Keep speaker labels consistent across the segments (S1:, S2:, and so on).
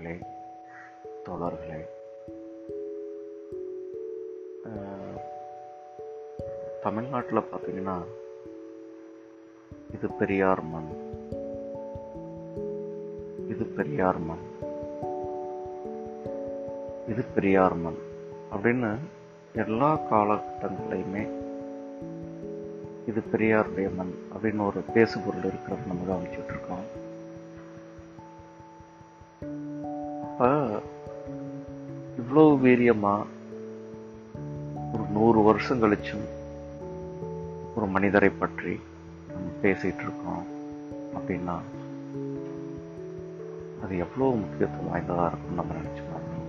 S1: நண்பர்களே தோழர்களே. தமிழ்நாட்டில் பார்த்தீங்கன்னா இது பெரியார் மண். இது பெரியார் மண். இது பெரியார் மண் அப்படின்னு எல்லா காலகட்டங்களையுமே இது பெரியாருடைய மண் அப்படின்னு ஒரு பேசுபொருள் இருக்கிறது நம்ம கவனிச்சுட்டு இருக்கோம். அப்ப இவ்வளவு வீரியமா ஒரு நூறு வருஷம் கழிச்சும் ஒரு மனிதரை பற்றி நம்ம பேசிட்டு இருக்கோம் அப்படின்னா அது எவ்வளவு முக்கியத்துவம் வாய்ந்ததா இருக்கும்னு நம்ம நினைச்சு பார்க்கணும்.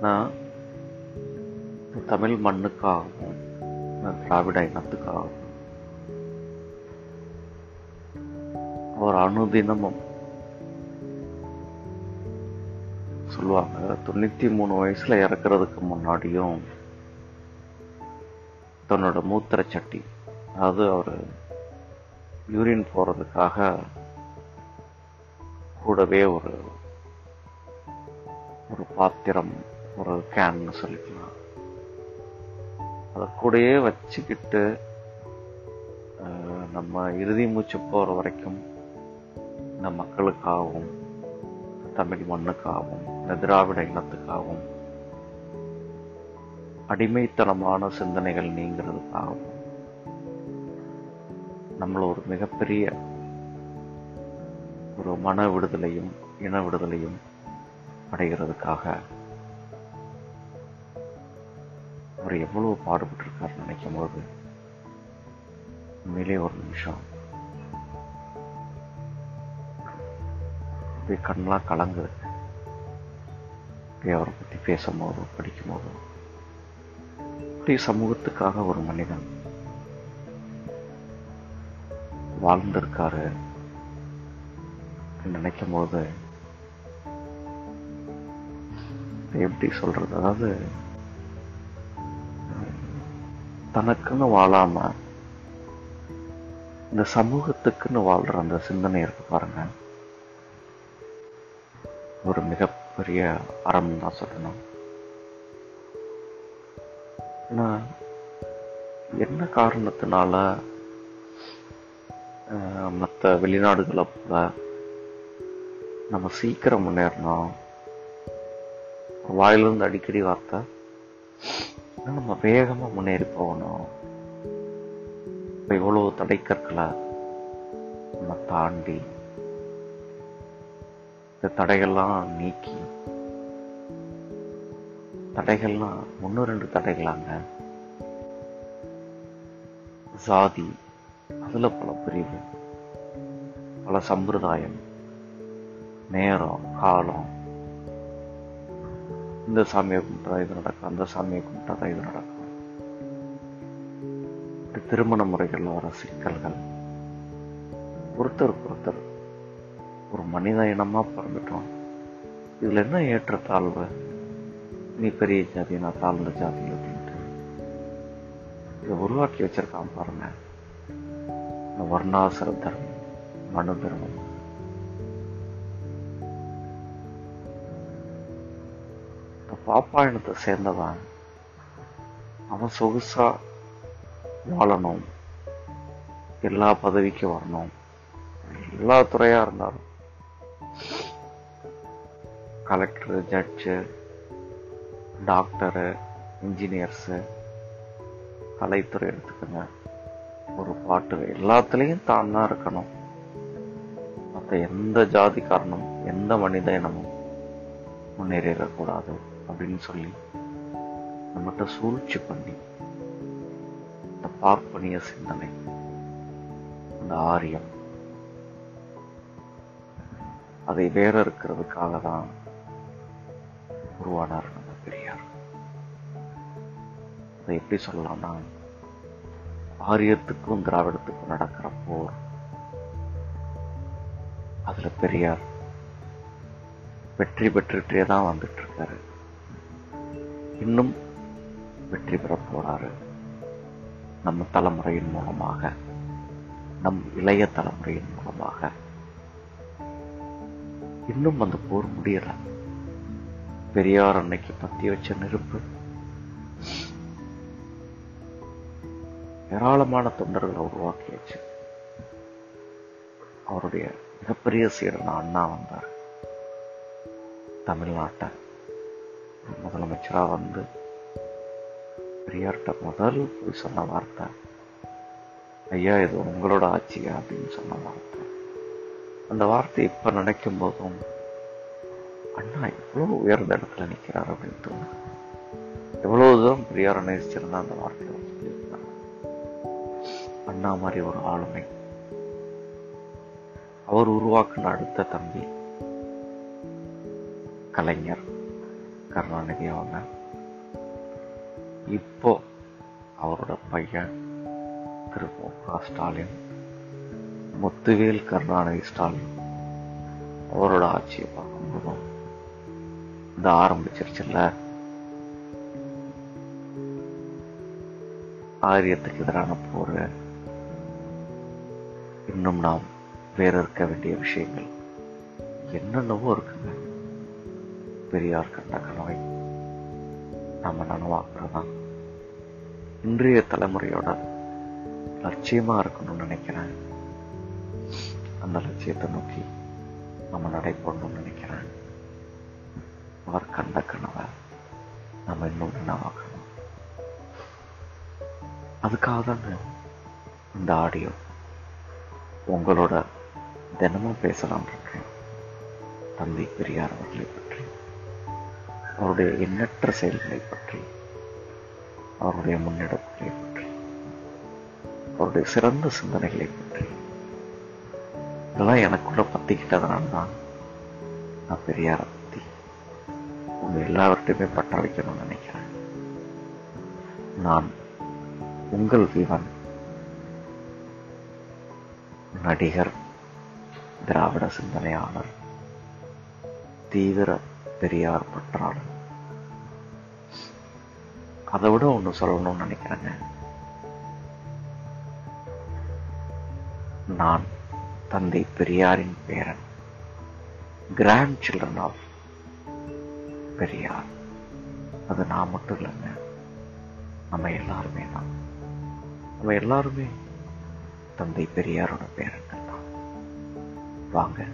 S1: நான் தமிழ் மண்ணுக்காகவும் திராவிட இனத்துக்காகவும் அவர் அனுதினமும் சொல்லுவாங்க தொண்ணூத்தி மூணு வயசுல இறக்குறதுக்கு முன்னாடியும் தன்னோட மூத்திர சட்டி அதாவது அவர் யூரின் போறதுக்காக கூடவே ஒரு ஒரு பாத்திரம் ஒரு கேன்னு சொல்லிக்கலாம். அதை கூடயே வச்சுக்கிட்டு நம்ம இறுதி மூச்சு போகிற வரைக்கும் இந்த மக்களுக்காகவும் தமிழ் மண்ணுக்காகவும் இந்த திராவிட இனத்துக்காகவும் அடிமைத்தனமான சிந்தனைகள் நீங்கிறதுக்காகவும் நம்மள ஒரு மிகப்பெரிய ஒரு மன விடுதலையும் இன விடுதலையும் அடைகிறதுக்காக அவர் எவ்வளவு பாடுபட்டிருக்காரு நினைக்கும் போது உண்மையிலே ஒரு நிமிஷம் அப்படியே கண்ணெலாம் கலங்குது அப்படியே அவரை பற்றி பேசும்போதோ படிக்கும்போதோ. அப்படி சமூகத்துக்காக ஒரு மனிதன் வாழ்ந்திருக்காரு நினைக்கும் போது எப்படி சொல்றது? அதாவது தனக்குன்னு வாழாம இந்த சமூகத்துக்குன்னு வாழ்ற அந்த சிந்தனை இருக்கு பாருங்க. ஒரு மிகப்பெரிய அறம் தான் சொல்லணும். ஏன்னா என்ன காரணத்தினால மற்ற வெளிநாடுகளை போல நம்ம சீக்கிரம் முன்னேறணும்? வாயிலிருந்து அடிக்கடி வார்த்தை. நம்ம வேகமாக முன்னேறி போகணும். இப்போ எவ்வளோ தடைக்கற்களை நம்ம தாண்டி இந்த தடைகள்லாம் நீக்கி தடைகள்லாம் ஒன்று ரெண்டு தடைகளாங்க. சாதி அதில் பல பிரிவு. பல சம்பிரதாயம். நேரம் காலம். இந்த சாமியை கும்பிட்டா இது நடக்கும் அந்த சாமியை கும்பிட்டா தான் இது நடக்கும் திருமண முறைகளில் வர சிக்கல்கள். ஒருத்தருக்கு ஒருத்தர் ஒரு மனித இனமா பிறந்துட்டோம். இதுல என்ன ஏற்றத்தாழ்வு நீ பெரிய ஜாதி நான் தாழ்ந்த ஜாதி அப்படின்ட்டு. இதை உருவாக்கி வச்சிருக்கான் பாருங்க. இந்த வர்ணாசிர தர்மம் மனு தர்மம். பாப்பாயணத்தை சேர்ந்தவன் அவன் சொகுசா வாழணும். எல்லா பதவிக்கு வரணும். எல்லா துறையா இருந்தாலும். கலெக்டரு ஜட்ஜு டாக்டரு இன்ஜினியர்ஸு கலைத்துறை எடுத்துக்கோங்க. ஒரு பாட்டு எல்லாத்துலேயும் தான் தான் இருக்கணும். மற்ற எந்த ஜாதிக்காரனும் எந்த மனித இனமும் முன்னேறிடக்கூடாது அப்படின்னு சொல்லி நம்மகிட்ட சூழ்ச்சி பண்ணி இந்த பார்ப்பனிய சிந்தனை அந்த ஆரியம் அதை வேற இருக்கிறதுக்காக தான் உருவானார் நம்ம பெரியார். அதை எப்படி சொல்லலாம்னா ஆரியத்துக்கும் திராவிடத்துக்கும் நடக்கிற போர் அதுல பெரியார் வெற்றி பெற்றுட்டே தான் வந்துட்டு இருக்காரு இன்னும் வெற்றி பெற போறாரு நம்ம தலைமுறையின் மூலமாக நம் இளைய தலைமுறையின் மூலமாக. இன்னும் அந்த போர் முடியல. பெரியார் அன்னைக்கு பத்தி வச்ச நெருப்பு. ஏராளமான தொண்டர்களை உருவாக்கியாச்சு. அவருடைய மிகப்பெரிய சீடன் அண்ணா வந்தார். தமிழ்நாட்டை. முதலமைச்சரா வந்து பெரியார்கிட்ட முதல் போய் சொன்ன வார்த்தை ஐயா இது உங்களோட ஆட்சியா? அப்படின்னு சொன்ன வார்த்தை. அந்த வார்த்தை இப்ப நினைக்கும் போதும் அண்ணா இவ்வளவு உயர்ந்த இடத்துல நிற்கிறார் அப்படின்னு தோணும் எவ்வளவு தூரம் பெரியார நேசிச்சிருந்தா அந்த வார்த்தையை சொல்லியிருந்தாங்க அண்ணா மாதிரி ஒரு ஆளுமை. அவர் உருவாக்கின அடுத்த தம்பி கலைஞர் கருணாநிதி அவங்க இப்போ அவரோட பையன் திரு மு க ஸ்டாலின். முத்துவேல் கருணாநிதி ஸ்டாலின் அவரோட ஆட்சியை பார்க்கும்போதும் இந்த ஆரம்பிச்சிருச்சுல்ல? ஆரியத்துக்கு எதிரான போர். இன்னும் நாம் வேற இருக்க வேண்டிய விஷயங்கள் என்னென்னவோ இருக்குங்க. பெரியார் கண்ட கனவை நம்ம நனவாக்குறதா? இன்றைய தலைமுறையோட லட்சியமா இருக்கணும்னு நினைக்கிறேன். அந்த லட்சியத்தை நோக்கி நம்ம நடைபோடணும்னு நினைக்கிறேன் அவர் கண்ட கனவை நம்ம இன்னும் நினைவாக்கணும் அதுக்காக தாங்க இந்த ஆடியோ உங்களோட தினமும் பேசலாம் இருக்கேன். தந்தை பெரியார் அவர்களை பற்றி அவருடைய எண்ணற்ற செயல்களை பற்றி அவருடைய முன்னெடுப்புகளை பற்றி அவருடைய சிறந்த சிந்தனைகளை பற்றி இதெல்லாம் எனக்குள்ள பத்திக்கிட்டதுனால தான் நான் பெரியாரை பத்தி உங்க எல்லாவர்கிட்டையுமே பற்ற வைக்கணும்னு நினைக்கிறேன். நான் உங்கள் விவன் நடிகர் திராவிட சிந்தனையாளர் தீவிர பெரியார் பற்றாளர். அதை விட ஒண்ணு சொல்லணும்னு நினைக்கிறேங்க. நான் தந்தை பெரியாரின் பேரன். Grandchildren of Periyar. அது நான் மட்டும் இல்லைங்க. நம்ம எல்லாருமே தான். நம்ம எல்லாருமே தந்தை பெரியாரோட பேரன்கள் தான். வாங்க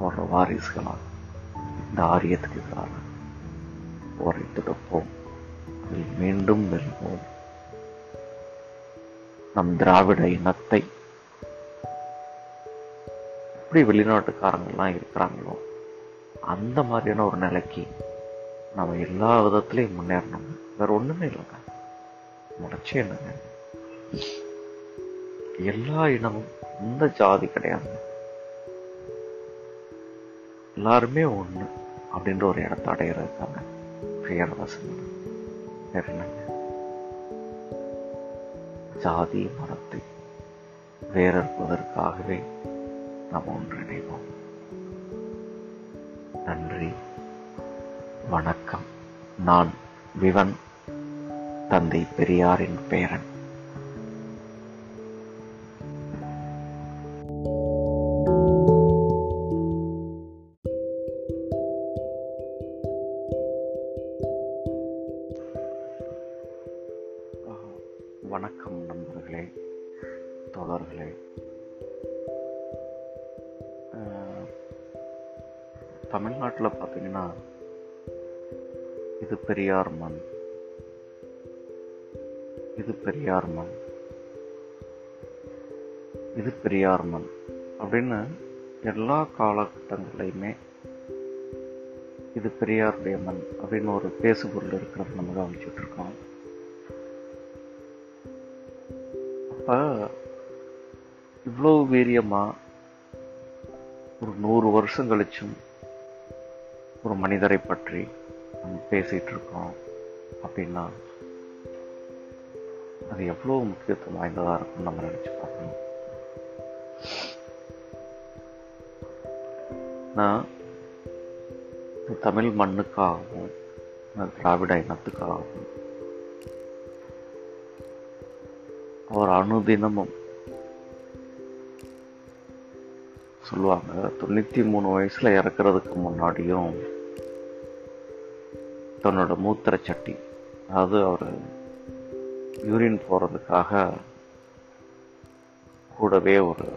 S1: அவரோட வாரிசுகளா இந்த ஆரியத்துக்கு எதிராக போரை துடுப்போம் அதில் மீண்டும் வெல்வோம். நம் திராவிட இனத்தை எப்படி வெளிநாட்டுக்காரங்கெல்லாம் இருக்கிறாங்களோ அந்த மாதிரியான ஒரு நிலைக்கு நம்ம எல்லா விதத்திலையும் முன்னேறணும் வேற ஒண்ணுமே இல்லைங்க. முடிச்சு என்னங்க எல்லா இனமும் இந்த ஜாதி கிடையாது. எல்லாருமே ஒண்ணு அப்படின்ற ஒரு இடத்த அடையிறதுக்காங்க பெயர்வாசம் வேற என்னங்க? ஜாதி மதத்தை வேறற்பதற்காகவே நாம் ஒன்றிணைவோம் நன்றி வணக்கம். நான் விவன் தந்தை பெரியாரின் பேரன். வணக்கம் நண்பர்களே தோழர்களே. தமிழ்நாட்டில் பார்த்தீங்கன்னா இது பெரியார் மண். இது பெரியார் மண். இது பெரியார் மண் அப்படின்னு எல்லா காலகட்டங்களையுமே இது பெரியாருடைய மண் அப்படின்னு ஒரு பேசுபொருள் இருக்கிறது நம்ம கவனிச்சுட்டு இருக்கோம். அப்போ இவ்வளோ வீரியமாக ஒரு நூறு வருஷம் கழிச்சும் ஒரு மனிதரை பற்றி நம்ம பேசிகிட்டு இருக்கோம் அப்படின்னா அது எவ்வளோ முக்கியத்துவம் வாய்ந்ததாக இருக்கும்னு நம்ம நினச்சி பார்க்கணும். நான் இந்த தமிழ் மண்ணுக்காகவும் இந்த திராவிட இனத்துக்காகவும் அவர் அனுதினமும் சொல்லுவாங்க. தொண்ணூற்றி மூணு வயசில் இறக்குறதுக்கு முன்னாடியும் தன்னோட மூத்திர சட்டி அதாவது அவர் யூரின் போகிறதுக்காக கூடவே ஒரு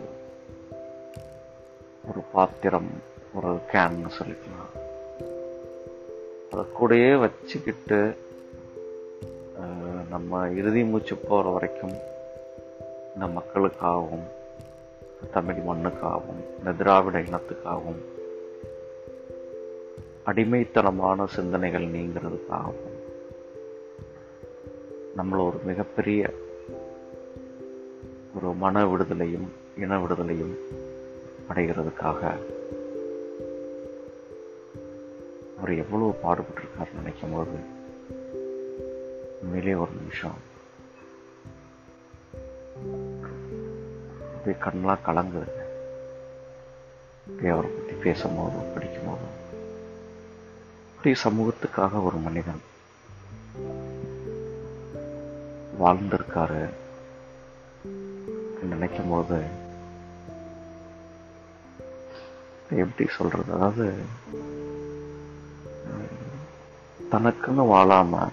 S1: ஒரு பாத்திரம் ஒரு கேன்னு சொல்லிக்கலாம். அதை கூடயே வச்சுக்கிட்டு நம்ம இறுதி மூச்சு போகிற வரைக்கும் இந்த மக்களுக்காகவும் தமிழ் மண்ணுக்காகவும் இந்த திராவிட இனத்துக்காகவும் அடிமைத்தனமான சிந்தனைகள் நீங்கிறதுக்காகவும் நம்மள ஒரு மிகப்பெரிய ஒரு மன விடுதலையும் இன விடுதலையும் அடைகிறதுக்காக அவர் எவ்வளவு பாடுபட்டிருக்கார் நினைக்கும் போது உண்மையிலே ஒரு நிமிஷம் அப்படியே கண்ணெலாம் கலங்குதுங்க அப்படியே அவரை பற்றி பேசும்போதும் படிக்கும்போதும். அப்படியே சமூகத்துக்காக ஒரு மனிதன் வாழ்ந்திருக்காரு நினைக்கும் போது எப்படி சொல்றது? அதாவது தனக்குன்னு வாழாம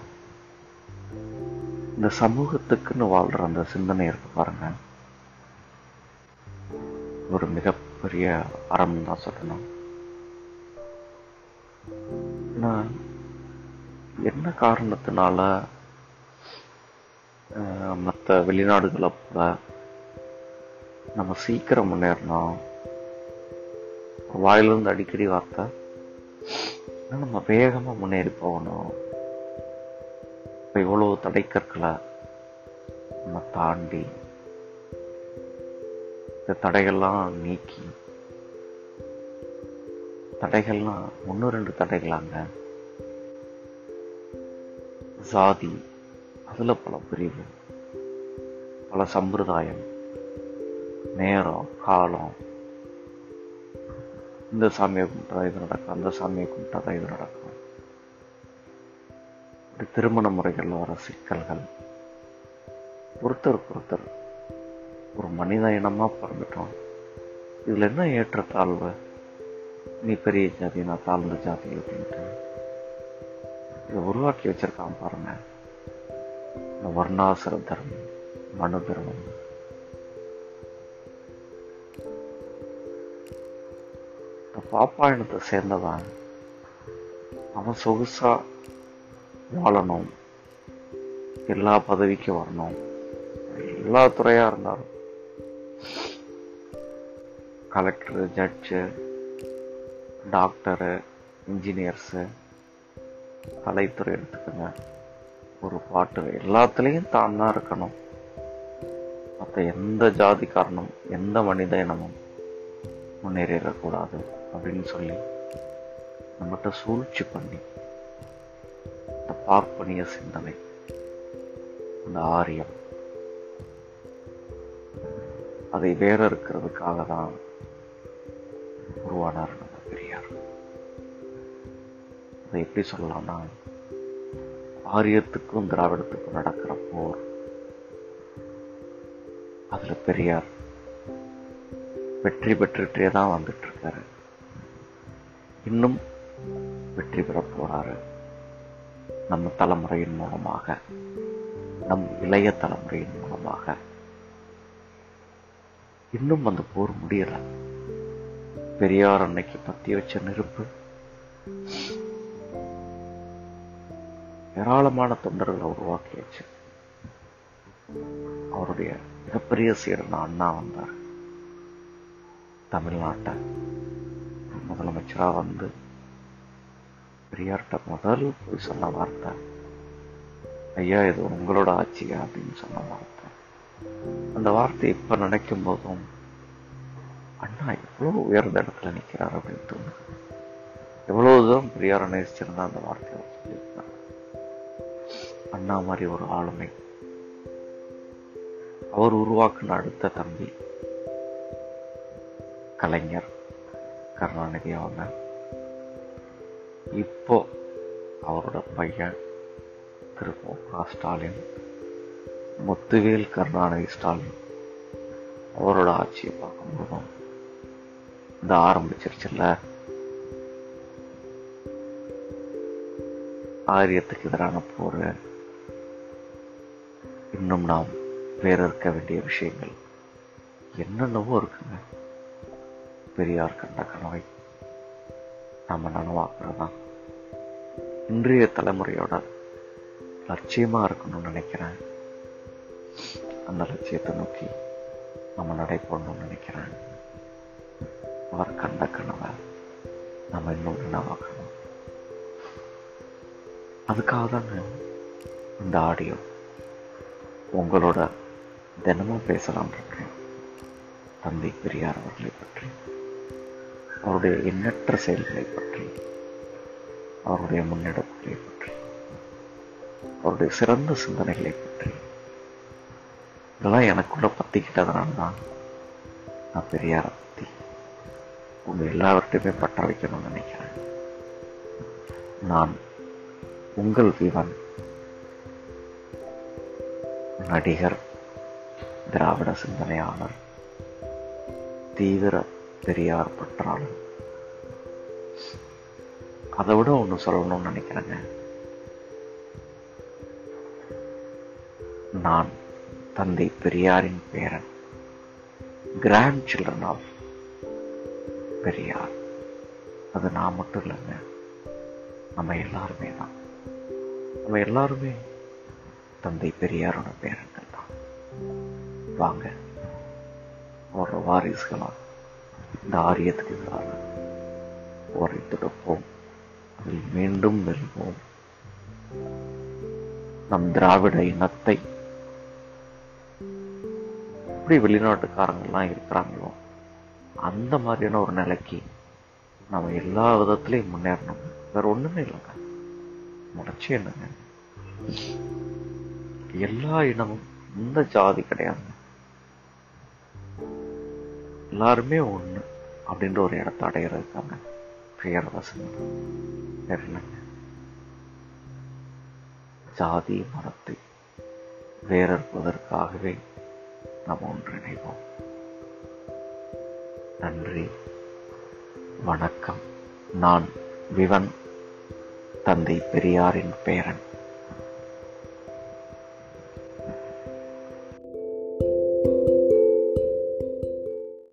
S1: இந்த சமூகத்துக்குன்னு வாழ்ற அந்த சிந்தனை இருக்கு பாருங்க. ஒரு மிகப்பெரிய அறம் தான் சொல்லணும். நான் என்ன காரணத்தினால மற்ற வெளிநாடுகளை போல நம்ம சீக்கிரம் முன்னேறணும்? வாயிலிருந்து அடிக்கடி வார்த்தை. நம்ம வேகமாக முன்னேறி போகணும். இப்போ இவ்வளவு தடைக்கற்களை நம்ம தாண்டி இந்த தடைகள்லாம் நீக்கி. தடைகள்லாம் ஒன்று ரெண்டு தடைகளாங்க. சாதி அதில் பல பிரிவு. பல சம்பிரதாயம். நேரம் காலம். இந்த சாமியை கும்பிட்டா இது நடக்கும் அந்த சாமியை கும்பிட்டா தான் இது நடக்கும். இப்படி திருமண முறைகளில் வர சிக்கல்கள். ஒருத்தருக்கு ஒருத்தர் ஒரு மனித இனமாக பிறந்துட்டோம். இதில் என்ன ஏற்றத்தாழ்வு நீ பெரிய ஜாதி நான் தாழ்ந்த ஜாதி அப்படின்ட்டு. இதை உருவாக்கி வச்சிருக்கான் பாருங்க. இந்த வர்ணாசிர தர்மம் மனு தர்மம். இந்த பாப்பாயணத்தை சேர்ந்தவன் அவன் சொகுசா வாழணும். எல்லா பதவிக்கும் வரணும். எல்லா துறையாக இருந்தாலும். கலெக்டரு ஜட்ஜு டாக்டரு இன்ஜினியர்ஸு கலைத்துறை எடுத்துக்கோங்க. ஒரு பாட்டு எல்லாத்துலேயும் தான் தான் இருக்கணும். மற்ற எந்த ஜாதி காரணம் எந்த மனித இனமும் முன்னேறிடக்கூடாது அப்படின்னு சொல்லி நம்மகிட்ட சூழ்ச்சி பண்ணி இந்த பார்ப்பனிய சிந்தனை அந்த ஆரியம் அதை வேற இருக்கிறதுக்காக தான் உருவானார். நம்ம பெரியார். அதை எப்படி சொல்லலாம்னா ஆரியத்துக்கும் திராவிடத்துக்கும் நடக்கிற போர். அதில் பெரியார் வெற்றி பெற்றுட்டே தான் வந்துட்டு இருக்காரு இன்னும் வெற்றி பெற போறாரு. நம்ம தலைமுறையின் மூலமாக நம் இளைய தலைமுறையின் மூலமாக. இன்னும் அந்த போர் முடியலை. பெரியார் அன்னைக்கு பத்தி வச்ச நெருப்பு. ஏராளமான தொண்டர்களை உருவாக்கியாச்சு. அவருடைய மிகப்பெரிய சீடன் அண்ணா வந்தார். தமிழ்நாட்டை முதலமைச்சரா வந்து பெரியார்கிட்ட முதல் போய் சொன்ன வார்த்தை ஐயா இது உங்களோட ஆட்சியா? அப்படின்னு சொன்ன வார்த்தை. அந்த வார்த்தை இப்ப நினைக்கும் போதும் அண்ணா எவ்வளவு உயர்ந்த இடத்துல நிற்கிறார் அப்படின்னு தோணுது. எவ்வளவு தூரம் பெரியாரை நேசிச்சிருந்தா அந்த வார்த்தையை சொல்லியிருந்தார் அண்ணா மாதிரி ஒரு ஆளுமை. அவர் உருவாக்குன அடுத்த தம்பி கலைஞர் கருணாநிதி அவங்க இப்போ அவரோட பையன் திரு மு க ஸ்டாலின் முத்துவேல் கருணாநிதி ஸ்டாலின். அவரோட ஆட்சியை பார்க்கும்போதும் இந்த ஆரம்பிச்சிருச்சுல்ல? ஆரியத்துக்கு எதிரான போர். இன்னும் நாம் வேற இருக்க வேண்டிய விஷயங்கள் என்னென்னவோ இருக்குங்க. பெரியார் கண்ட கனவை. நம்ம நனவாக்குறது தான் இன்றைய தலைமுறையோட லட்சியமா இருக்கணும்னு நினைக்கிறேன். அந்த லட்சியத்தை நோக்கி நம்ம நடை போடணும்னு நினைக்கிறேன். அவர் கண்ட கனவை நம்ம இன்னும் நினைவாக்கணும் அதுக்காக தாங்க இந்த ஆடியோ உங்களோட தினமும் பேசலான் இருக்கேன் தந்தை பெரியார் அவர்களை பற்றி அவருடைய எண்ணற்ற செயல்களை பற்றி அவருடைய முன்னெடுப்புகளை பற்றி அவருடைய சிறந்த சிந்தனைகளை பற்றி இதெல்லாம் எனக்குள்ள பத்திக்கிட்டதுனால தான் நான் பெரியாரை உங்க எல்லாவற்றையுமே பற்ற வைக்கணும்னு நினைக்கிறேன். நான் உங்கள் விவன் நடிகர் திராவிட சிந்தனையாளர் தீவிர பெரியார் பற்றாளர் அதை விட ஒன்று சொல்லணும்னு நினைக்கிறேங்க. நான் தந்தை பெரியாரின் பேரன் கிராண்ட் சில்ட்ரன் ஆஃப் பெரியார். அது நான் மட்டும் இல்லைங்க. நம்ம எல்லாருமே தான். நம்ம எல்லாருமே தந்தை பெரியாரோட பேரன்கள் தான். வாங்க அவரோட வாரிசுகளாக இந்த ஆரியத்துக்கு எதிராக போரை துடுப்போம் அதில் மீண்டும் வெல்வோம். நம் திராவிட இனத்தை. எப்படி வெளிநாட்டுக்காரங்கள்லாம் இருக்கிறாங்களோ? அந்த மாதிரியான ஒரு நிலைக்கு நம்ம எல்லா விதத்துலையும் முன்னேறணும். வேற ஒண்ணுமே இல்லைங்க. முளைச்சி என்னங்க? எல்லா இனமும் இந்த ஜாதி கிடையாதுங்க எல்லாருமே ஒண்ணு அப்படின்ற ஒரு இடத்த அடையிறதுக்காங்க பெயர்வசம் வேற இல்லைங்க ஜாதி மதத்தை வேறற்பதற்காகவே நாம் ஒன்றிணைவோம். நன்றி. வணக்கம். நான் விவன் தந்தை பெரியாரின் பேரன்.